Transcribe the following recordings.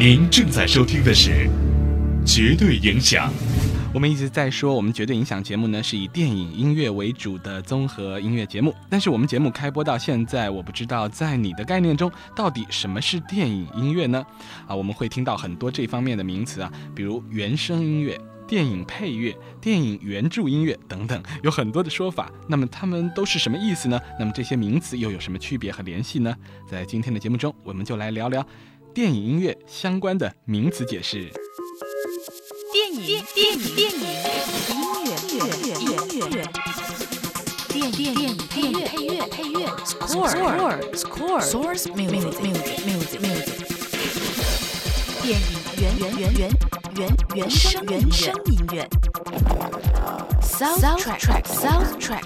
您正在收听的是《绝对影响》。我们一直在说，我们绝对影响节目呢是以电影音乐为主的综合音乐节目。但是我们节目开播到现在，我不知道在你的概念中，到底什么是电影音乐呢？啊，我们会听到很多这方面的名词啊，比如原声音乐、电影配乐、电影原著音乐等等，有很多的说法。那么它们都是什么意思呢？那么这些名词又有什么区别和联系呢？在今天的节目中，我们就来聊聊电影音乐相关的名词解释。电影电影电影音乐音乐音乐电电电电配乐配乐 score score source music music music music 电影原原原原原原声原声音乐 soundtrack soundtrack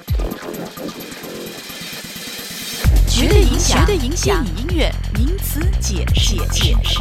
绝对影响绝对影响电影音乐名词解释解释。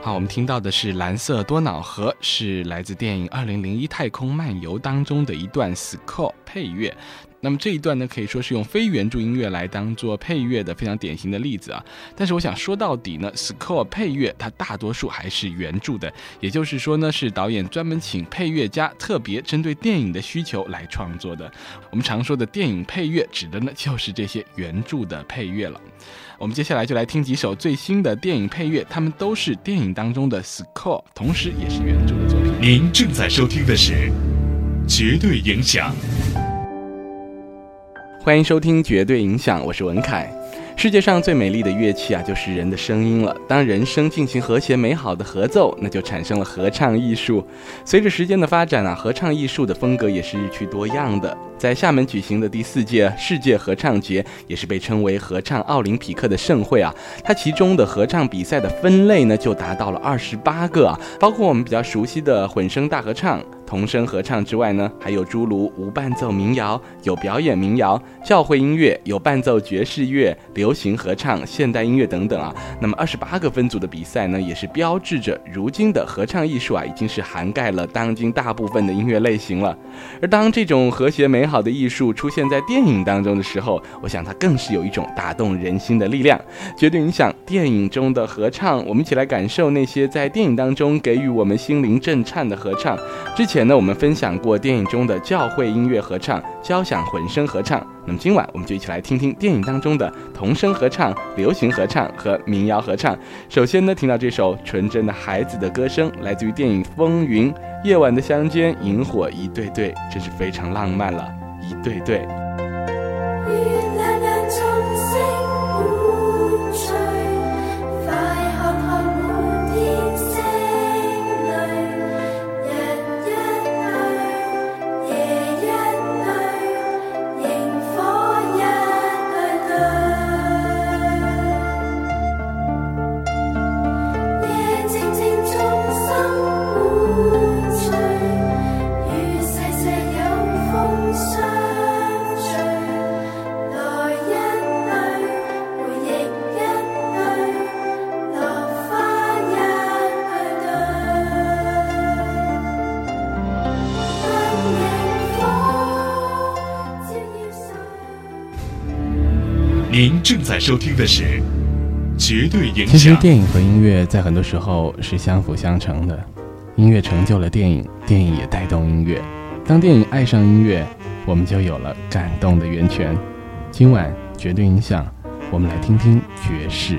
好，我们听到的是《蓝色多瑙河》，是来自电影《二零零一太空漫游》当中的一段 score 配乐。那么这一段呢，可以说是用非原著音乐来当做配乐的非常典型的例子啊。但是我想说到底呢，score 配乐它大多数还是原著的，也就是说呢，是导演专门请配乐家特别针对电影的需求来创作的。我们常说的电影配乐，指的呢就是这些原著的配乐了。我们接下来就来听几首最新的电影配乐，它们都是电影当中的 score，同时也是原著的作品。您正在收听的是《绝对影响》，欢迎收听《绝对影响》，我是文凯。世界上最美丽的乐器啊，就是人的声音了。当人声进行和谐美好的合奏，那就产生了合唱艺术。随着时间的发展啊，合唱艺术的风格也是日趋多样的。在厦门举行的第四届世界合唱节，也是被称为合唱奥林匹克的盛会啊。它其中的合唱比赛的分类呢，就达到了二十八个啊，包括我们比较熟悉的混声大合唱、童声合唱之外呢，还有诸如无伴奏民谣、有表演民谣、教会音乐、有伴奏爵士乐、流行合唱、现代音乐等等啊。那么二十八个分组的比赛呢，也是标志着如今的合唱艺术啊，已经是涵盖了当今大部分的音乐类型了。而当这种和谐美好的艺术出现在电影当中的时候，我想它更是有一种打动人心的力量，绝对影响电影中的合唱。我们一起来感受那些在电影当中给予我们心灵震颤的合唱。之前呢，我们分享过电影中的教会音乐合唱、交响混声合唱。那么今晚我们就一起来听听电影当中的童声合唱、流行合唱和民谣合唱。首先呢，听到这首纯真的孩子的歌声，来自于电影《风云》，夜晚的乡间，萤火一对对，真是非常浪漫了，一对对。您正在收听的是《绝对影响》。其实电影和音乐在很多时候是相辅相成的，音乐成就了电影，电影也带动音乐。当电影爱上音乐，我们就有了感动的源泉。今晚绝对音响，我们来听听爵士。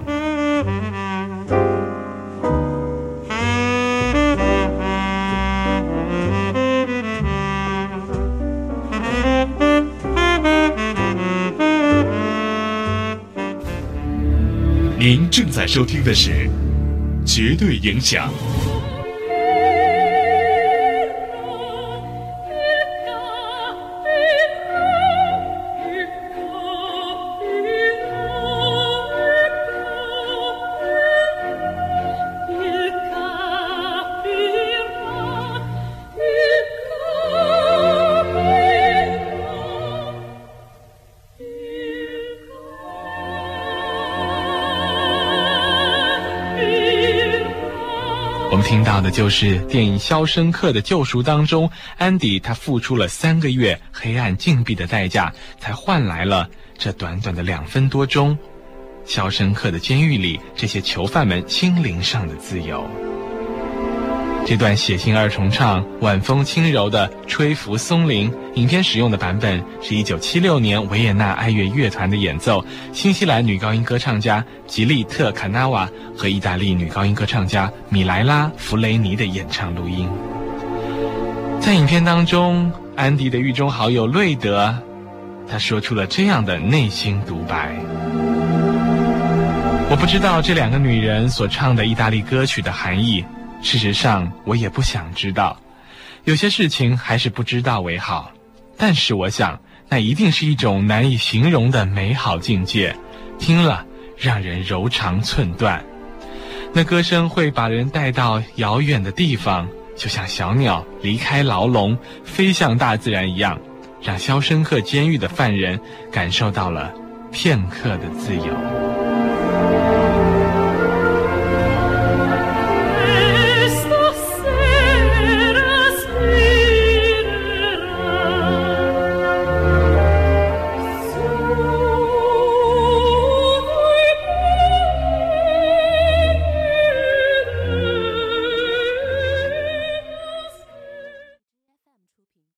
您正在收听的是《绝对影响》。我们听到的就是电影《肖申克的救赎》当中，安迪他付出了三个月黑暗禁闭的代价，才换来了这短短的两分多钟，肖申克的监狱里这些囚犯们心灵上的自由。这段血腥二重唱，晚风轻柔的吹拂松林。影片使用的版本是一九七六年维也纳爱乐乐团的演奏，新西兰女高音歌唱家吉利特卡纳瓦和意大利女高音歌唱家米莱拉弗雷尼的演唱录音。在影片当中，安迪的狱中好友瑞德，他说出了这样的内心独白：我不知道这两个女人所唱的意大利歌曲的含义。事实上，我也不想知道，有些事情还是不知道为好。但是我想，那一定是一种难以形容的美好境界，听了让人柔肠寸断。那歌声会把人带到遥远的地方，就像小鸟离开牢笼，飞向大自然一样，让肖申克监狱的犯人感受到了片刻的自由。